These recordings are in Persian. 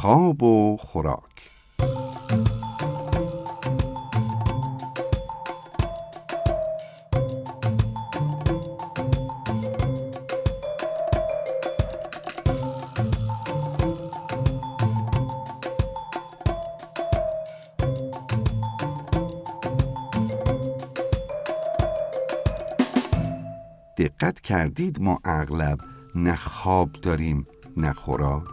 خواب و خوراک. دقت کردید ما اغلب نه خواب داریم نه خوراک؟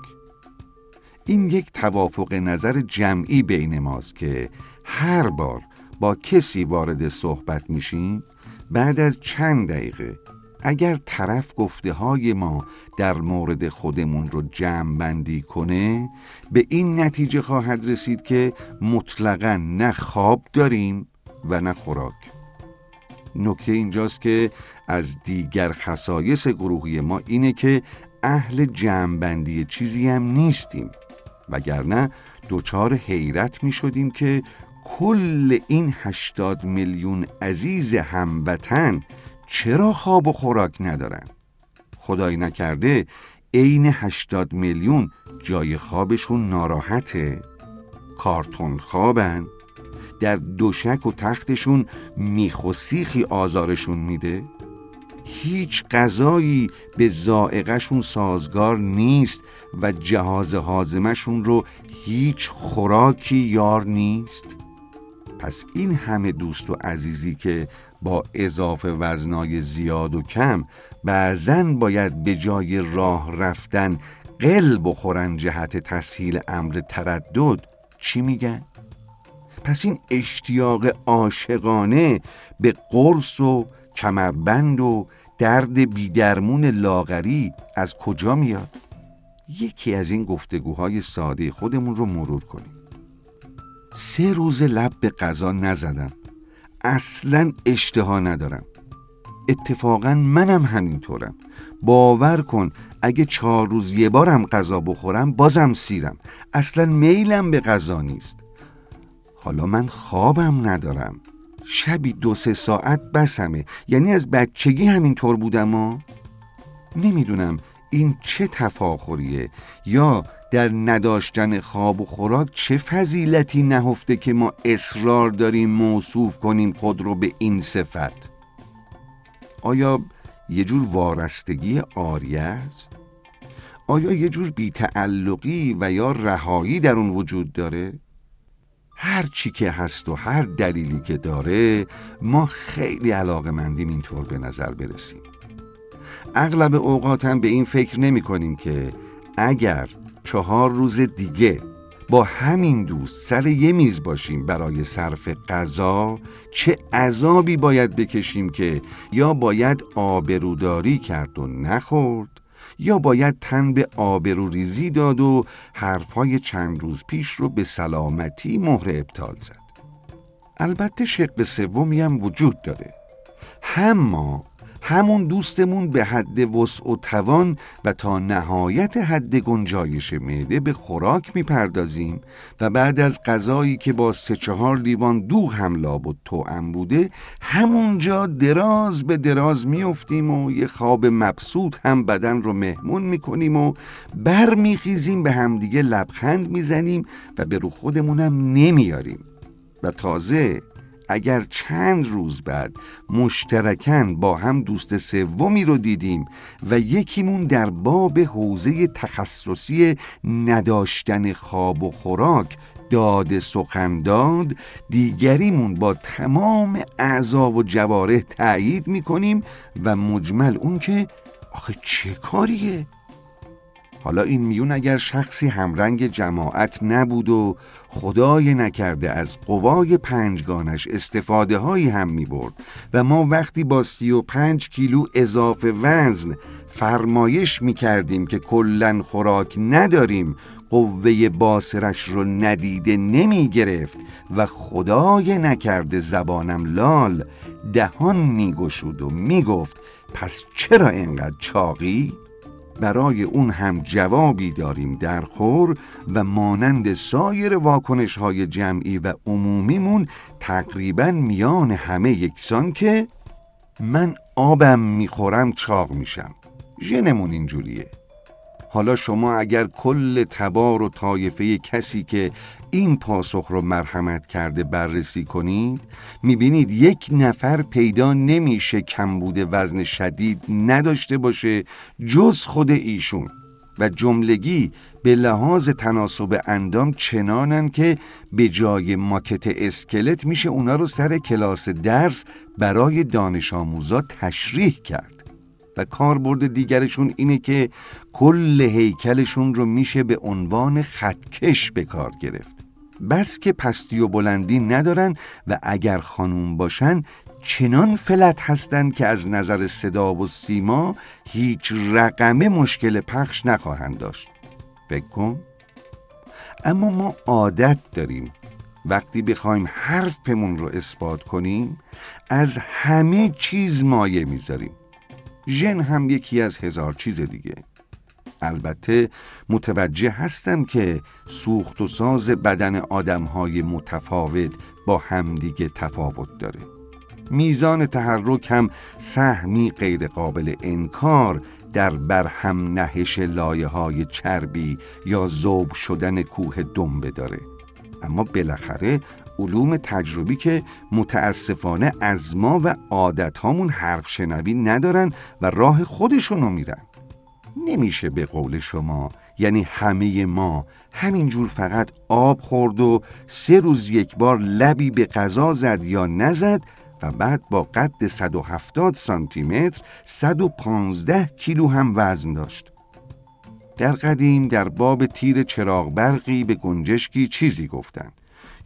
این یک توافق نظر جمعی بین ماست که هر بار با کسی وارد صحبت میشیم بعد از چند دقیقه اگر طرف گفته های ما در مورد خودمون رو جمع بندی کنه به این نتیجه خواهد رسید که مطلقا نه خواب داریم و نه خوراک. نکته اینجاست که از دیگر خصایص گروهی ما اینه که اهل جمعبندی چیزی هم نیستیم. وگرنه دچار حیرت می شدیم که کل این هشتاد میلیون عزیز هموطن چرا خواب و خوراک ندارن؟ خدای نکرده عین هشتاد میلیون جای خوابشون ناراحته. کارتون خوابن. در دوشک و تختشون میخ و سیخی آزارشون میده. هیچ غذایی به زائقشون سازگار نیست و جهاز حازمشون رو هیچ خوراکی یار نیست پس این همه دوست و عزیزی که با اضافه وزنای زیاد و کم بعضا باید به جای راه رفتن قل بخورن جهت تسهیل امر تردد چی میگن؟ پس این اشتیاق عاشقانه به قرص و کمربند و درد بیدرمون لاغری از کجا میاد؟ یکی از این گفتگوهای ساده خودمون رو مرور کنیم. سه روز لب به غذا نزدم. اصلا اشتها ندارم. اتفاقا منم همینطورم. باور کن اگه چهار روز یه بارم غذا بخورم بازم سیرم. اصلا میلم به غذا نیست. حالا من خوابم ندارم. شبی دو سه ساعت بسمه یعنی از بچگی همینطور بودم و نمی‌دونم این چه تفاخریه یا در نداشتن خواب و خوراک چه فضیلتی نهفته که ما اصرار داریم موصوف کنیم خود رو به این صفت آیا یه جور وارستگی آریه است؟ آیا یه جور بیتعلقی و یا رهایی در اون وجود داره؟ هر چی که هست و هر دلیلی که داره ما خیلی علاقه مندیم اینطور به نظر برسیم. اغلب اوقات هم به این فکر نمی کنیم که اگر چهار روز دیگه با همین دوست سر یه میز باشیم برای صرف غذا چه عذابی باید بکشیم که یا باید آبروداری کرد و نخورد یا باید تن به آبروریزی داد و حرفهای چند روز پیش رو به سلامتی مهر ابطال زد. البته شق سومی هم وجود داره. هم ما همون دوستمون به حد وسع و توان و تا نهایت حد گنجایش معده به خوراک می‌پردازیم و بعد از غذایی که با سه چهار لیوان دوغ هم لابد توأم بوده همونجا دراز به دراز میافتیم و یه خواب مبسوط هم بدن رو مهمون می‌کنیم و برمیخیزیم به همدیگه لبخند می‌زنیم و به رو خودمونم نمیاریم و تازه اگر چند روز بعد مشترکن با هم دوست سومی رو دیدیم و یکیمون در باب حوزه تخصصی نداشتن خواب و خوراک داد سخن داد دیگریمون با تمام اعضا و جواره تأیید می‌کنیم و مجمل اون که آخه چه کاریه؟ حالا این میون اگر شخصی همرنگ جماعت نبود و خدای نکرده از قوای پنجگانش استفاده هایی هم می برد و ما وقتی با سی و پنج کیلو اضافه وزن فرمایش می کردیم که کلن خوراک نداریم قوه باسرش رو ندیده نمی گرفت و خدای نکرده زبانم لال دهان می گشود و می گفت پس چرا اینقدر چاقی؟ برای اون هم جوابی داریم در خور و مانند سایر واکنش های جمعی و عمومیمون تقریبا میان همه یکسان که من آبم می‌خورم چاق میشم. ژنمون اینجوریه. حالا شما اگر کل تبار و طایفه کسی که این پاسخ رو مرحمت کرده بررسی کنید می‌بینید یک نفر پیدا نمیشه کمبود وزن شدید نداشته باشه جز خود ایشون. و جملگی به لحاظ تناسب اندام چنانن که به جای ماکت اسکلت میشه اونا رو سر کلاس درس برای دانش آموزا تشریح کرد. و کاربرد دیگرشون اینه که کل هیکلشون رو میشه به عنوان خطکش به کار گرفت. بس که پستی و بلندی ندارن و اگر خانوم باشن چنان فلت هستند که از نظر صدا و سیما هیچ رقمه مشکل پخش نخواهند داشت. فکر کن. اما ما عادت داریم. وقتی بخوایم حرفمون رو اثبات کنیم از همه چیز مایه می‌ذاریم. ژن هم یکی از هزار چیز دیگه. البته متوجه هستم که سوخت و ساز بدن آدمهای متفاوت با همدیگه تفاوت داره. میزان تحرک هم سهمی غیر قابل انکار در برهم نهش لایه های چربی یا زوب شدن کوه دنبه داره. اما بالاخره علوم تجربی که متاسفانه از ما و عادت هامون حرف شنوی ندارن و راه خودشونو میرن نمیشه به قول شما یعنی همه ما همینجور فقط آب خورد و سه روز یک بار لبی به غذا زد یا نزد و بعد با قد 170 سانتی متر 115 کیلو هم وزن داشت. در قدیم در باب تیر چراغ برقی به گنجشکی چیزی گفتن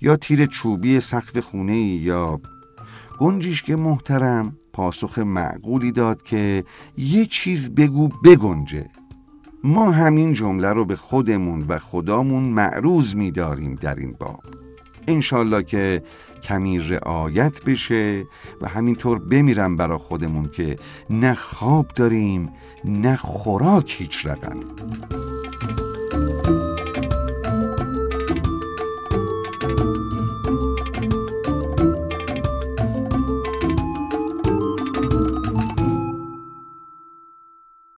یا تیر چوبی سقف خونه یا گنجشک محترم پاسخ معقولی داد که یه چیز بگو بگنجه. ما همین جمله رو به خودمون و خدامون معروض میداریم در این باب. انشالله که کمی رعایت بشه و همینطور بمیرم برا خودمون که نه خواب داریم نه خوراک هیچ رقمی